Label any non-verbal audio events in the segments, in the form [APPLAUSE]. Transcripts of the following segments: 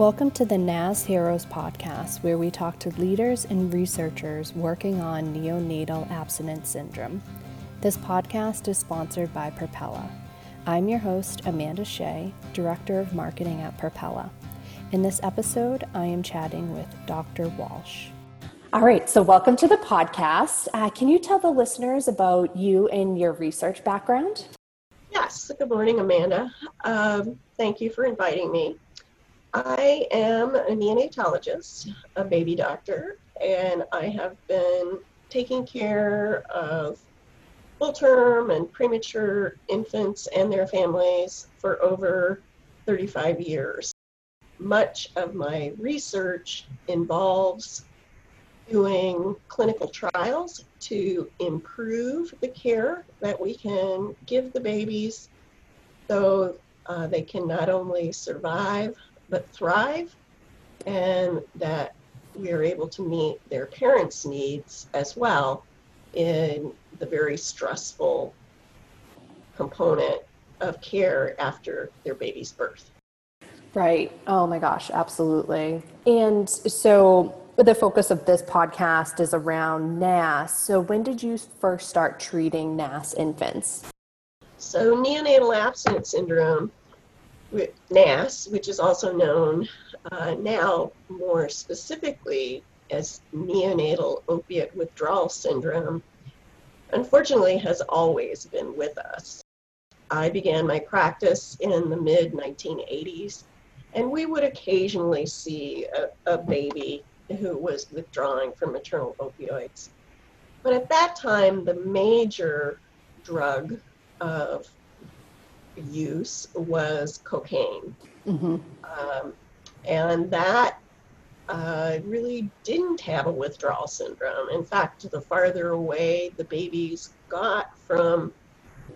Welcome to the NAS Heroes podcast, where we talk to leaders and researchers working on neonatal abstinence syndrome. This podcast is sponsored by Prapela. I'm your host, Amanda Shea, Director of Marketing at Prapela. In this episode, I am chatting with Dr. Walsh. All right, so welcome to the podcast. Uh, can you tell the listeners about you and your research background? Yes, good morning, Amanda. Um, thank you for inviting me. I am a neonatologist, a baby doctor, and I have been taking care of full term and premature infants and their families for over 35 years. Much of my research involves doing clinical trials to improve the care that we can give the babies so uh, they can not only survive but thrive and that we are able to meet their parents' needs as well in the very stressful component of care after their baby's birth. Right. Oh my gosh, absolutely. And so the focus of this podcast is around NAS. So when did you first start treating NAS infants? So neonatal abstinence syndrome, NAS, which is also known uh, now more specifically as neonatal opiate withdrawal syndrome, unfortunately has always been with us. I began my practice in the mid 1980s, and we would occasionally see a, a baby who was withdrawing from maternal opioids. But at that time, the major drug of use was cocaine. Mm-hmm. Um, and that uh, really didn't have a withdrawal syndrome. In fact, the farther away the babies got from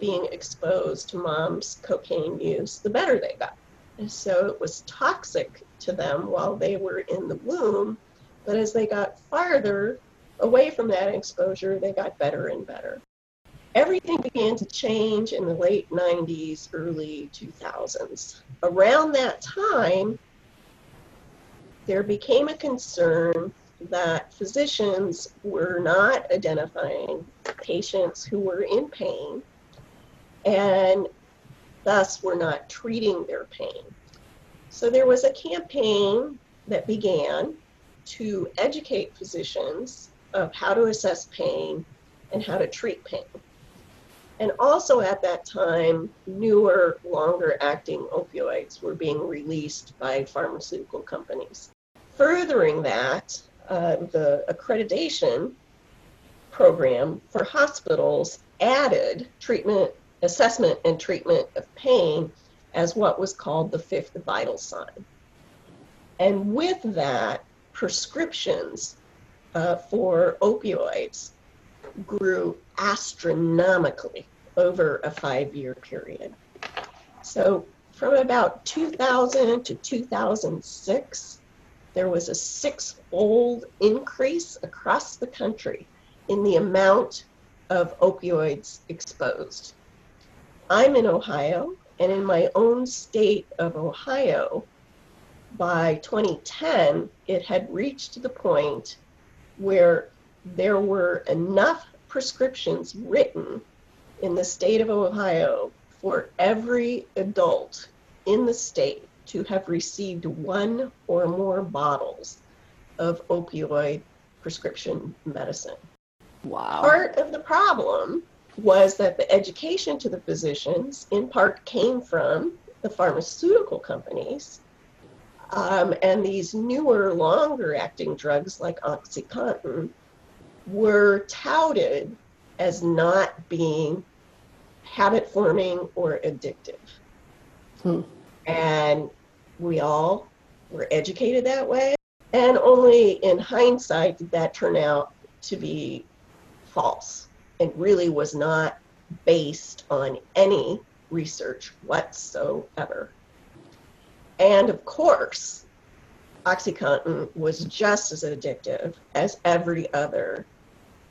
being exposed to mom's cocaine use, the better they got. And so it was toxic to them while they were in the womb, but as they got farther away from that exposure, they got better and better. Everything began to change in the late 90s, early 2000s. Around that time, there became a concern that physicians were not identifying patients who were in pain and thus were not treating their pain. So there was a campaign that began to educate physicians of how to assess pain and how to treat pain. And also at that time, newer, longer acting opioids were being released by pharmaceutical companies. Furthering that, uh, the accreditation program for hospitals added treatment, assessment, and treatment of pain as what was called the fifth vital sign. And with that, prescriptions uh, for opioids grew astronomically over a five year period. So, from about 2000 to 2006, there was a six-fold increase across the country in the amount of opioids exposed. I'm in Ohio, and in my own state of Ohio, by 2010, it had reached the point where there were enough prescriptions written in the state of Ohio for every adult in the state to have received one or more bottles of opioid prescription medicine. Wow. Part of the problem was that the education to the physicians, in part, came from the pharmaceutical companies. Um, and these newer, longer acting drugs like Oxycontin were touted as not being habit forming or addictive. Hmm. And we all were educated that way. And only in hindsight did that turn out to be false. It really was not based on any research whatsoever. And of course, Oxycontin was just as addictive as every other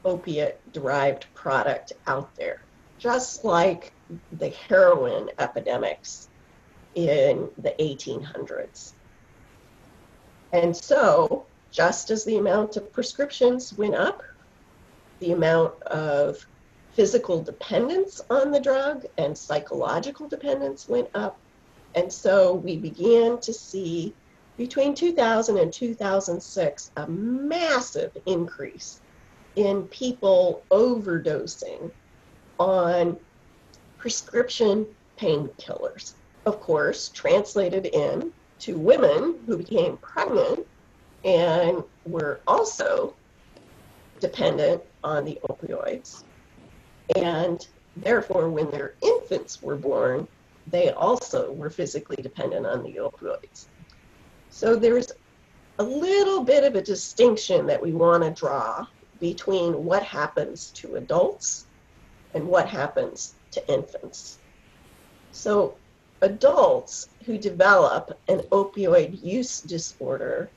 opiate derived product out there, just like the heroin epidemics in the 1800s. And so, just as the amount of prescriptions went up, the amount of physical dependence on the drug and psychological dependence went up. And so we began to see between 2000 and 2006 a massive increase in people overdosing on prescription painkillers. Of course, translated in to women who became pregnant and were also dependent on the opioids. And therefore, when their infants were born, they also were physically dependent on the opioids. So there's a little bit of a distinction that we want to draw between what happens to adults and what happens to infants. So adults who develop an opioid use disorder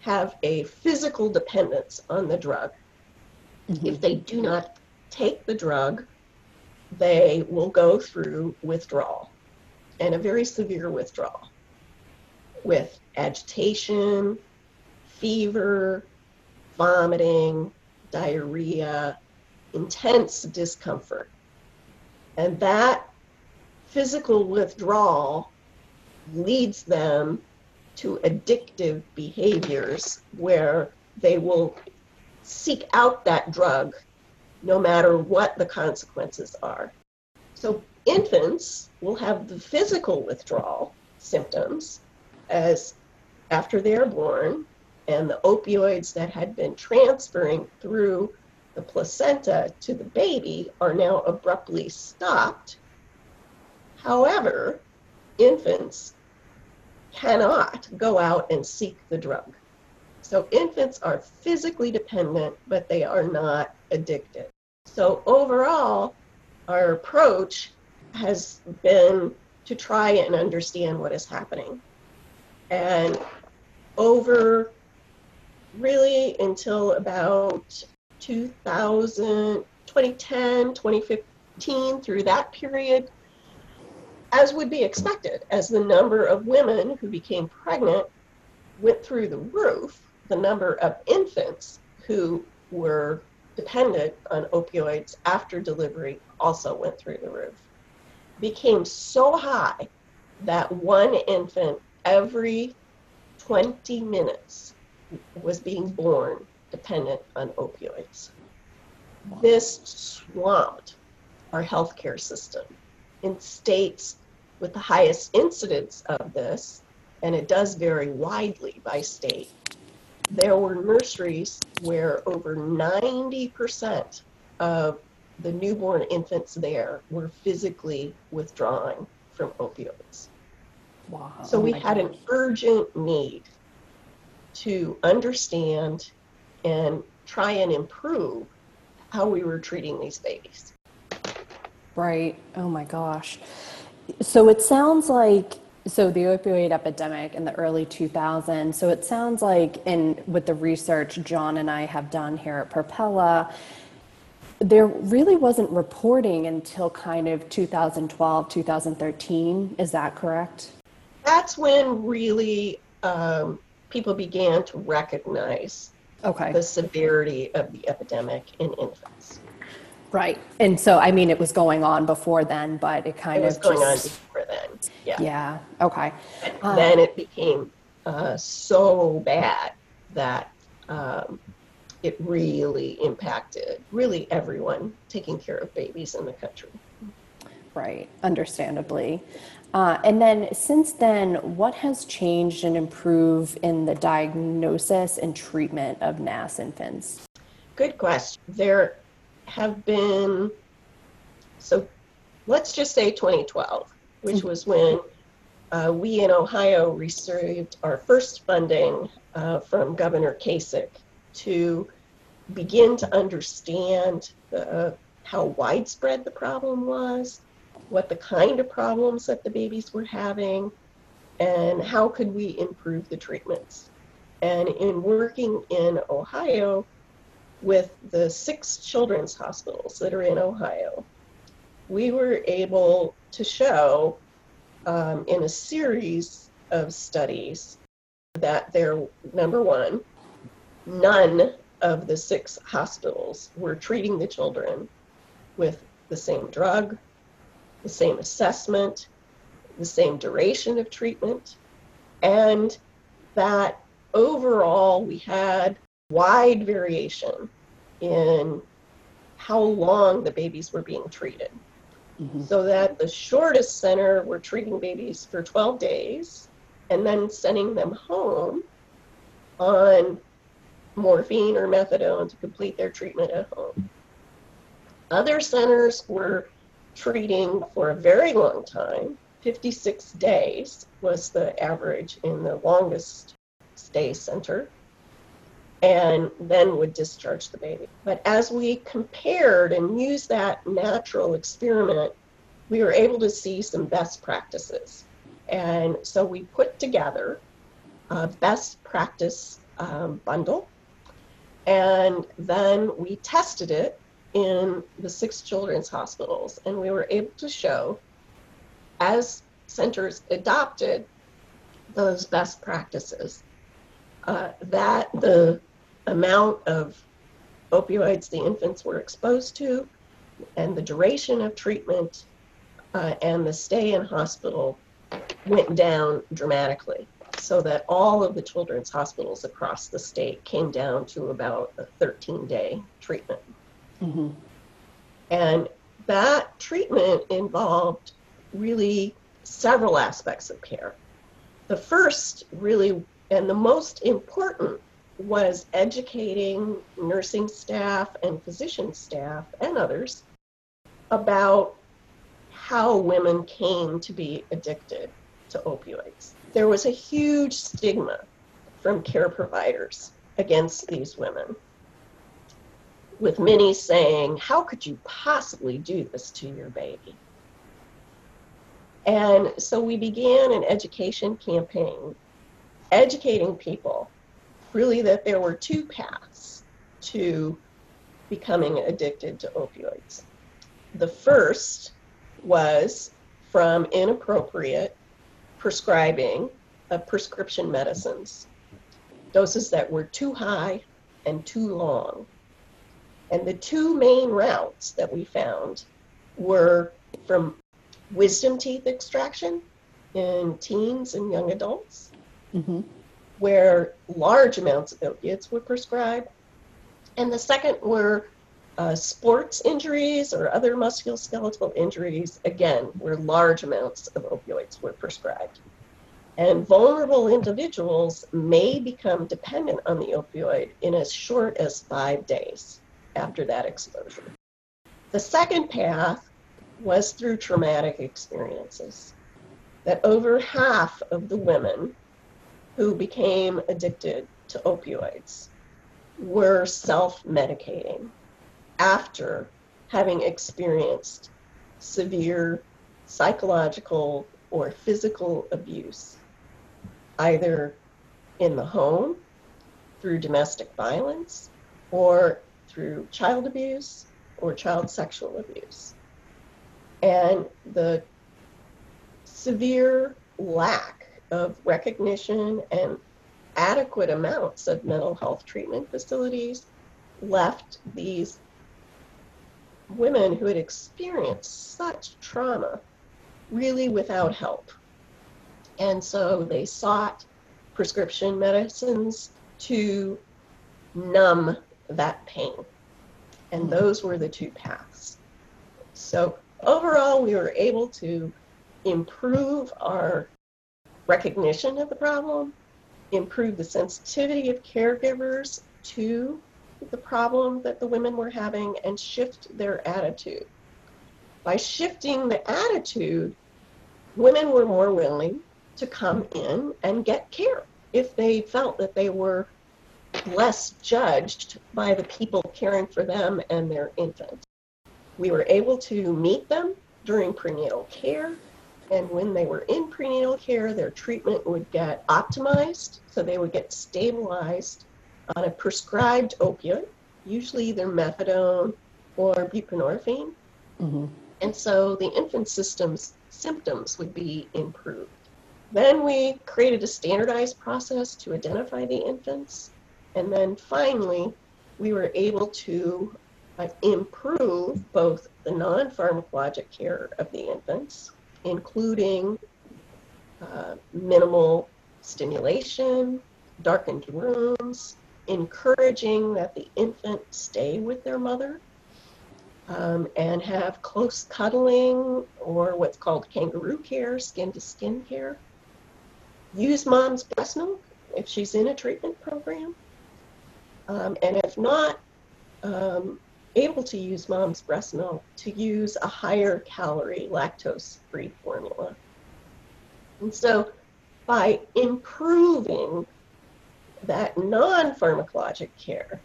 have a physical dependence on the drug. Mm-hmm. If they do not take the drug, they will go through withdrawal and a very severe withdrawal with agitation, fever, vomiting, diarrhea, intense discomfort. And that physical withdrawal leads them to addictive behaviors where they will seek out that drug no matter what the consequences are. So infants will have the physical withdrawal symptoms as after they're born and the opioids that had been transferring through the placenta to the baby are now abruptly stopped. However, infants cannot go out and seek the drug. So infants are physically dependent, but they are not addicted. So overall, our approach has been to try and understand what is happening. And over really until about 2000, 2010, 2015, through that period, as would be expected, as the number of women who became pregnant went through the roof, the number of infants who were dependent on opioids after delivery also went through the roof. Became so high that one infant every 20 minutes was being born dependent on opioids. Wow. This swamped our healthcare system in states with the highest incidence of this, and it does vary widely by state. There were nurseries where over 90% of the newborn infants there were physically withdrawing from opioids. Wow. So we had an urgent need to understand and try and improve how we were treating these babies. Right. Oh my gosh. So it sounds like so the opioid epidemic in the early 2000s. So it sounds like in with the research John and I have done here at Prapela there really wasn't reporting until kind of 2012, 2013. Is that correct? That's when really um, people began to recognize okay. the severity of the epidemic in infants. Right. And so, I mean, it was going on before then, but it kind it was of going just, on before then. Yeah. Yeah. Okay. Uh, then it became uh, so bad that um, it really impacted really everyone taking care of babies in the country. Right. Understandably. Uh, and then since then, what has changed and improved in the diagnosis and treatment of NAS infants? Good question. There have been, so let's just say 2012, which mm-hmm. was when uh, we in Ohio received our first funding uh, from Governor Kasich to begin to understand the, how widespread the problem was, what the kind of problems that the babies were having, and how could we improve the treatments. And in working in Ohio, with the six children's hospitals that are in Ohio, we were able to show um, in a series of studies that there, number one, none of the six hospitals were treating the children with the same drug, the same assessment, the same duration of treatment, and that overall we had wide variation in how long the babies were being treated. Mm-hmm. So that the shortest center were treating babies for 12 days and then sending them home on morphine or methadone to complete their treatment at home. Other centers were treating for a very long time. 56 days was the average in the longest stay center, and then would discharge the baby. But as we compared and used that natural experiment, we were able to see some best practices. And so we put together a best practice um, bundle, and then we tested it in the six children's hospitals, and we were able to show as centers adopted those best practices uh, that the amount of opioids the infants were exposed to and the duration of treatment uh, and the stay in hospital went down dramatically so that all of the children's hospitals across the state came down to about a 13 day treatment. Mm-hmm. And that treatment involved really several aspects of care. The first, really, and the most important, was educating nursing staff and physician staff and others about how women came to be addicted to opioids. There was a huge stigma from care providers against these women with many saying, How could you possibly do this to your baby? And so we began an education campaign, educating people really that there were two paths to becoming addicted to opioids. The first was from inappropriate prescribing of prescription medicines, doses that were too high and too long. And the two main routes that we found were from wisdom teeth extraction in teens and young adults, mm-hmm. where large amounts of opiates were prescribed. And the second were uh, sports injuries or other musculoskeletal injuries, again, where large amounts of opioids were prescribed. And vulnerable individuals may become dependent on the opioid in as short as five days after that exposure. The second path was through traumatic experiences. That over half of the women who became addicted to opioids were self medicating after having experienced severe psychological or physical abuse, either in the home, through domestic violence, or through child abuse or child sexual abuse. And the severe lack of recognition and adequate amounts of mental health treatment facilities left these women who had experienced such trauma really without help. And so they sought prescription medicines to numb that pain. And hmm. those were the two paths. So overall, we were able to improve our recognition of the problem, improve the sensitivity of caregivers to the problem that the women were having, and shift their attitude. By shifting the attitude, women were more willing to come in and get care if they felt that they were less judged by the people caring for them and their infants. We were able to meet them during prenatal care, and when they were in prenatal care, their treatment would get optimized, so they would get stabilized on a prescribed opioid, usually either methadone or buprenorphine. Mm-hmm. And so the infant system's symptoms would be improved. Then we created a standardized process to identify the infants. And then finally, we were able to uh, improve both the non pharmacologic care of the infants, including uh, minimal stimulation, darkened rooms, encouraging that the infant stay with their mother um, and have close cuddling or what's called kangaroo care, skin to skin care. Use mom's breast milk if she's in a treatment program. Um, and if not um, able to use mom's breast milk, to use a higher calorie lactose free formula. And so by improving that non pharmacologic care,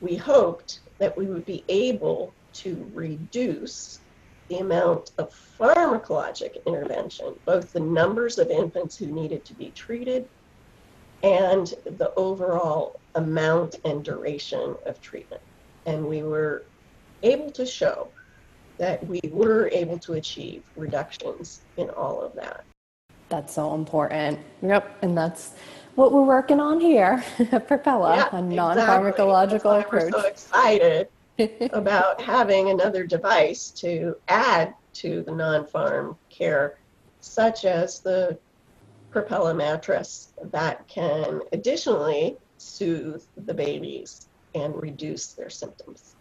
we hoped that we would be able to reduce the amount of pharmacologic intervention, both the numbers of infants who needed to be treated and the overall amount and duration of treatment. And we were able to show that we were able to achieve reductions in all of that. That's so important. Yep. And that's what we're working on here [LAUGHS] at Prapela, yeah, a non-pharmacological exactly. approach. We're so excited [LAUGHS] about having another device to add to the non-pharm care, such as the Prapela mattress that can additionally soothe the babies and reduce their symptoms.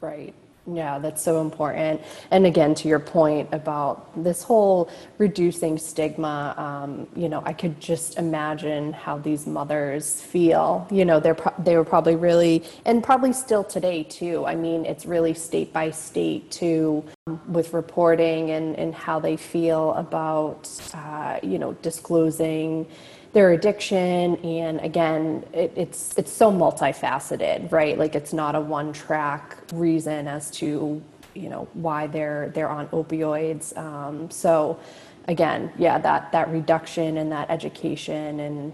Right. Yeah, that's so important. And again, to your point about this whole reducing stigma, um, you know, I could just imagine how these mothers feel. You know, they're pro- they were probably really, and probably still today too. I mean, it's really state by state too, um, with reporting and and how they feel about, uh, you know, disclosing their addiction and again it, it's it's so multifaceted right? Like it's not a one track reason as to you know why they're they're on opioids. Um, so again yeah that that reduction and that education and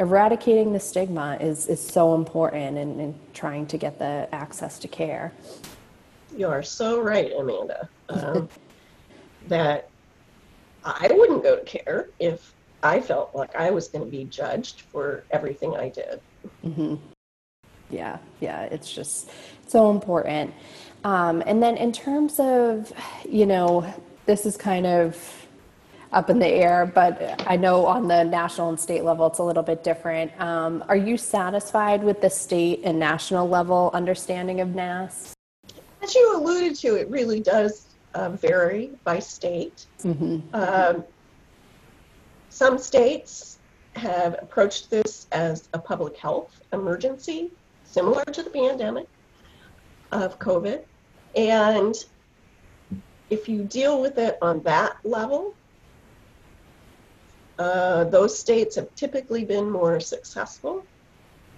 eradicating the stigma is is so important in, in trying to get the access to care. You are so right amanda. Um, [LAUGHS] that i wouldn't go to care if I felt like I was going to be judged for everything I did. Mm-hmm. Yeah, yeah, it's just so important. Um, and then in terms of, you know, this is kind of up in the air, but I know on the national and state level it's a little bit different. Um, are you satisfied with the state and national level understanding of NAS? As you alluded to, it really does uh, vary by state. Mm-hmm. Um, some states have approached this as a public health emergency, similar to the pandemic of COVID. And if you deal with it on that level, uh, those states have typically been more successful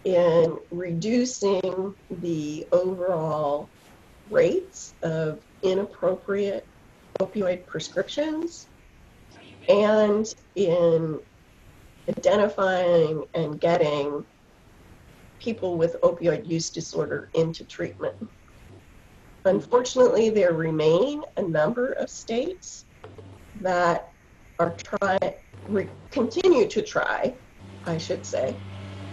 in reducing the overall rates of inappropriate opioid prescriptions and in identifying and getting people with opioid use disorder into treatment. Unfortunately, there remain a number of states that are trying, re- continue to try, I should say,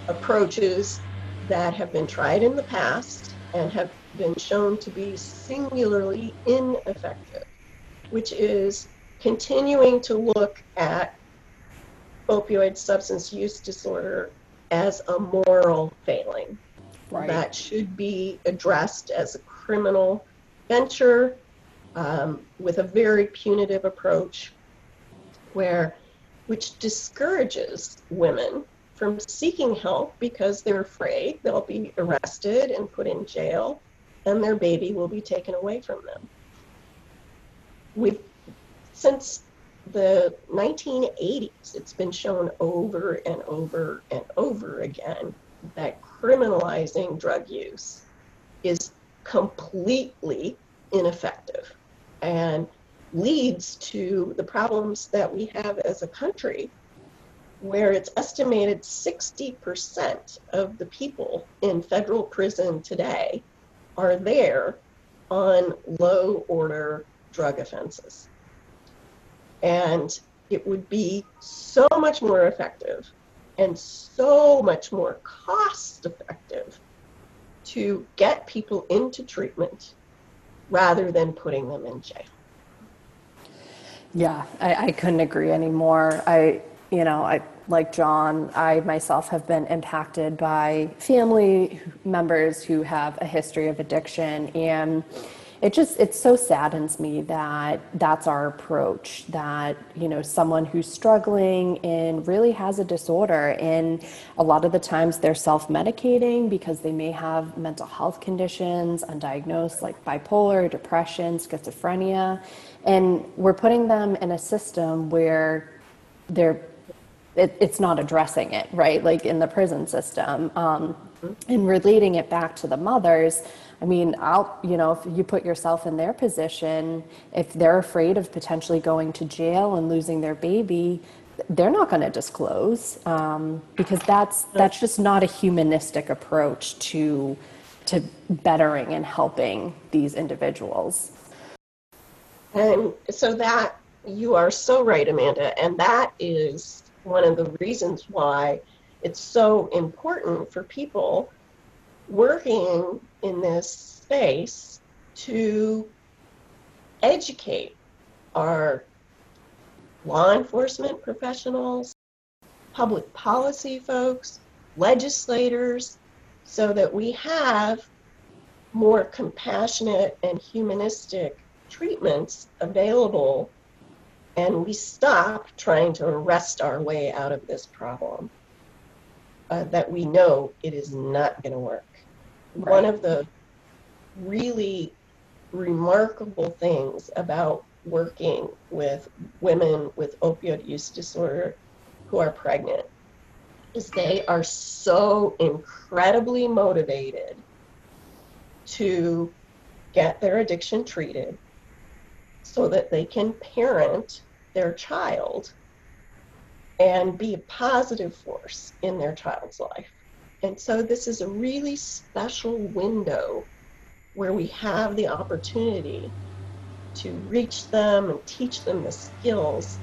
approaches that have been tried in the past and have been shown to be singularly ineffective, which is continuing to look at opioid substance use disorder as a moral failing right. that should be addressed as a criminal venture um, with a very punitive approach where which discourages women from seeking help because they're afraid they'll be arrested and put in jail and their baby will be taken away from them. We've since the 1980s, it's been shown over and over and over again that criminalizing drug use is completely ineffective and leads to the problems that we have as a country, where it's estimated 60% of the people in federal prison today are there on low order drug offenses. And it would be so much more effective and so much more cost effective to get people into treatment rather than putting them in jail. Yeah, I, I couldn't agree anymore. I, you know, I like John, I myself have been impacted by family members who have a history of addiction and it just it so saddens me that that's our approach that you know someone who's struggling and really has a disorder and a lot of the times they're self-medicating because they may have mental health conditions undiagnosed like bipolar depression schizophrenia and we're putting them in a system where they're it, it's not addressing it right? Like in the prison system um, and relating it back to the mothers I mean, I'll, you know, if you put yourself in their position, if they're afraid of potentially going to jail and losing their baby, they're not going to disclose um, because that's that's just not a humanistic approach to to bettering and helping these individuals. And so that you are so right, Amanda, and that is one of the reasons why it's so important for people working in this space to educate our law enforcement professionals, public policy folks, legislators, so that we have more compassionate and humanistic treatments available and we stop trying to arrest our way out of this problem uh, that we know it is not going to work. Right. One of the really remarkable things about working with women with opioid use disorder who are pregnant is they are so incredibly motivated to get their addiction treated so that they can parent their child and be a positive force in their child's life. And so this is a really special window where we have the opportunity to reach them and teach them the skills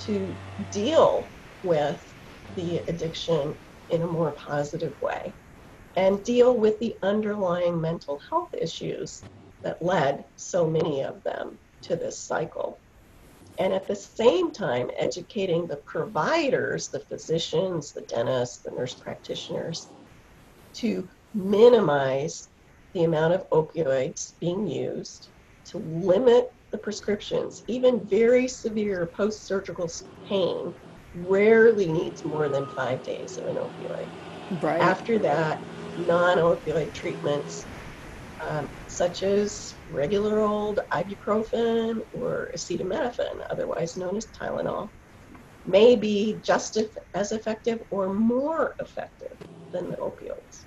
to deal with the addiction in a more positive way and deal with the underlying mental health issues that led so many of them to this cycle. And at the same time, educating the providers, the physicians, the dentists, the nurse practitioners, to minimize the amount of opioids being used, to limit the prescriptions. Even very severe post surgical pain rarely needs more than five days of an opioid. Right. After that, non opioid treatments, um, such as regular old ibuprofen or acetaminophen, otherwise known as Tylenol, may be just as effective or more effective than the opioids.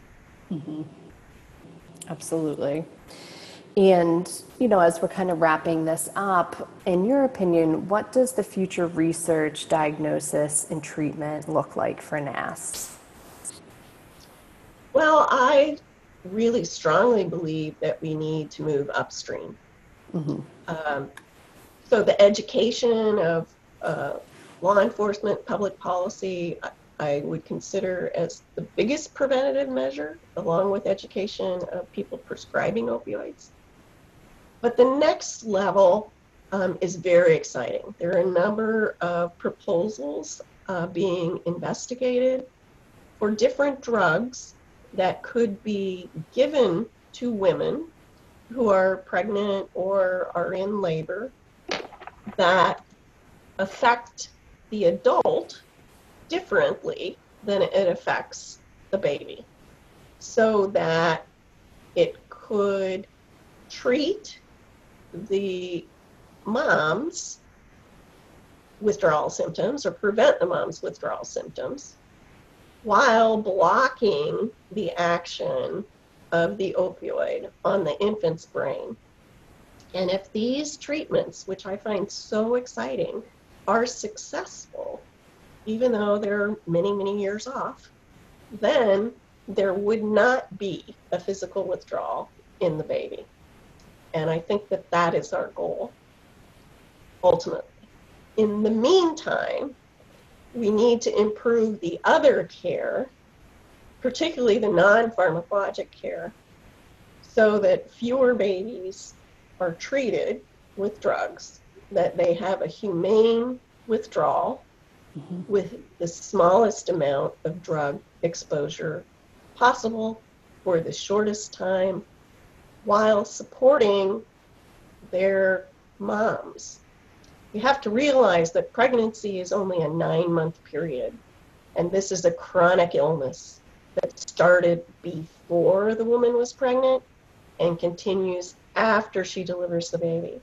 Mm-hmm. Absolutely. And, you know, as we're kind of wrapping this up, in your opinion, what does the future research, diagnosis, and treatment look like for NAS? Well, I really strongly believe that we need to move upstream. Mm-hmm. Um, so the education of uh, law enforcement, public policy, I would consider as the biggest preventative measure, along with education of people prescribing opioids. But the next level um, is very exciting. There are a number of proposals uh, being investigated for different drugs that could be given to women who are pregnant or are in labor that affect the adult differently than it affects the baby. So that it could treat the mom's withdrawal symptoms or prevent the mom's withdrawal symptoms while blocking the action of the opioid on the infant's brain. And if these treatments, which I find so exciting, are successful, even though they're many, many years off, then there would not be a physical withdrawal in the baby. And I think that that is our goal, ultimately. in the meantime, we need to improve the other care, particularly the non pharmacologic care, so that fewer babies are treated with drugs, that they have a humane withdrawal mm-hmm. with the smallest amount of drug exposure possible for the shortest time while supporting their moms. You have to realize that pregnancy is only a nine month period, and this is a chronic illness that started before the woman was pregnant and continues after she delivers the baby.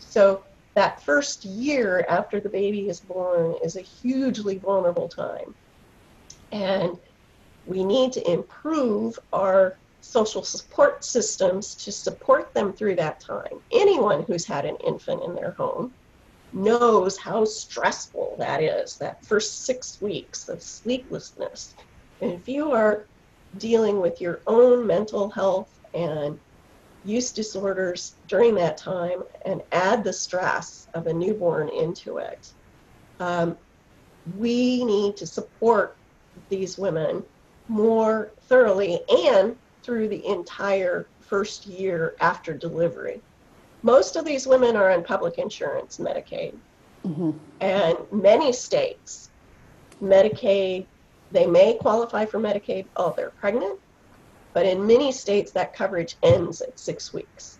So that first year after the baby is born is a hugely vulnerable time. And we need to improve our social support systems to support them through that time. Anyone who's had an infant in their home knows how stressful that is, that first six weeks of sleeplessness. And if you are dealing with your own mental health and use disorders during that time and add the stress of a newborn into it, um, we need to support these women more thoroughly and through the entire first year after delivery. Most of these women are on public insurance, Medicaid. Mm-hmm. And many states, Medicaid, they may qualify for Medicaid while they're pregnant, but in many states, that coverage ends at six weeks.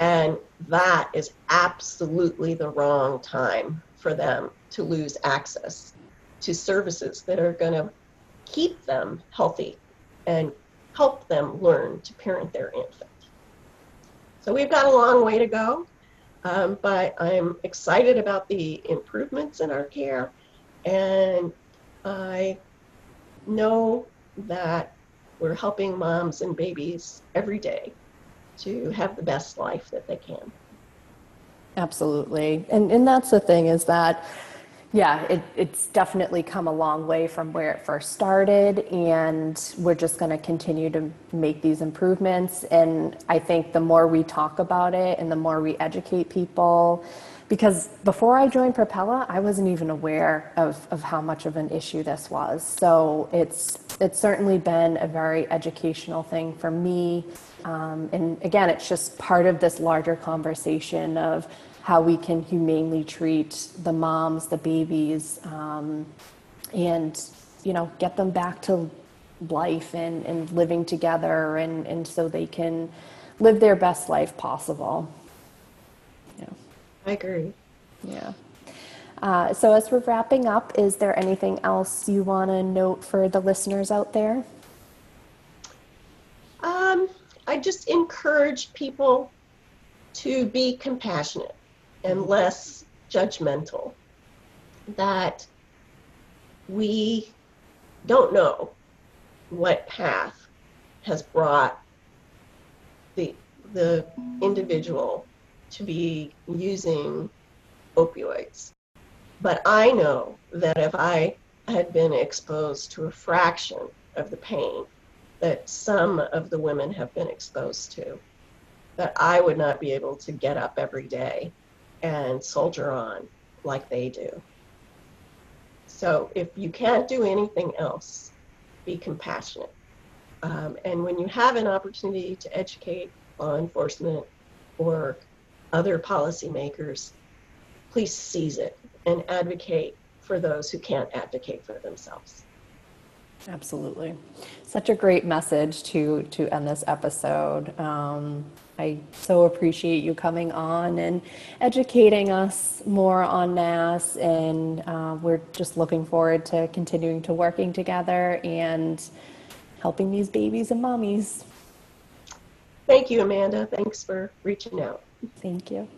And that is absolutely the wrong time for them to lose access to services that are going to keep them healthy and help them learn to parent their infant. So we've got a long way to go, um, but I'm excited about the improvements in our care, and I know that we're helping moms and babies every day to have the best life that they can. Absolutely. And, and that's the thing is that yeah, it, it's definitely come a long way from where it first started, and we're just going to continue to make these improvements. And I think the more we talk about it and the more we educate people, because before I joined Prapela, I wasn't even aware of, of how much of an issue this was. So it's it's certainly been a very educational thing for me. Um, and again, it's just part of this larger conversation of how we can humanely treat the moms, the babies, um, and you know get them back to life and, and living together and, and so they can live their best life possible. Yeah. I agree. Yeah. Uh, so as we're wrapping up, is there anything else you want to note for the listeners out there? Um, I just encourage people to be compassionate and less judgmental. That we don't know what path has brought the, the individual to be using opioids. But I know that if I had been exposed to a fraction of the pain that some of the women have been exposed to, that I would not be able to get up every day and soldier on like they do. So if you can't do anything else, be compassionate. Um, and when you have an opportunity to educate law enforcement or other policymakers, please seize it and advocate for those who can't advocate for themselves. Absolutely. Such a great message to, to end this episode. Um, I so appreciate you coming on and educating us more on NAS, and uh, we're just looking forward to continuing to working together and helping these babies and mommies. Thank you, Amanda. Thanks for reaching out. Thank you.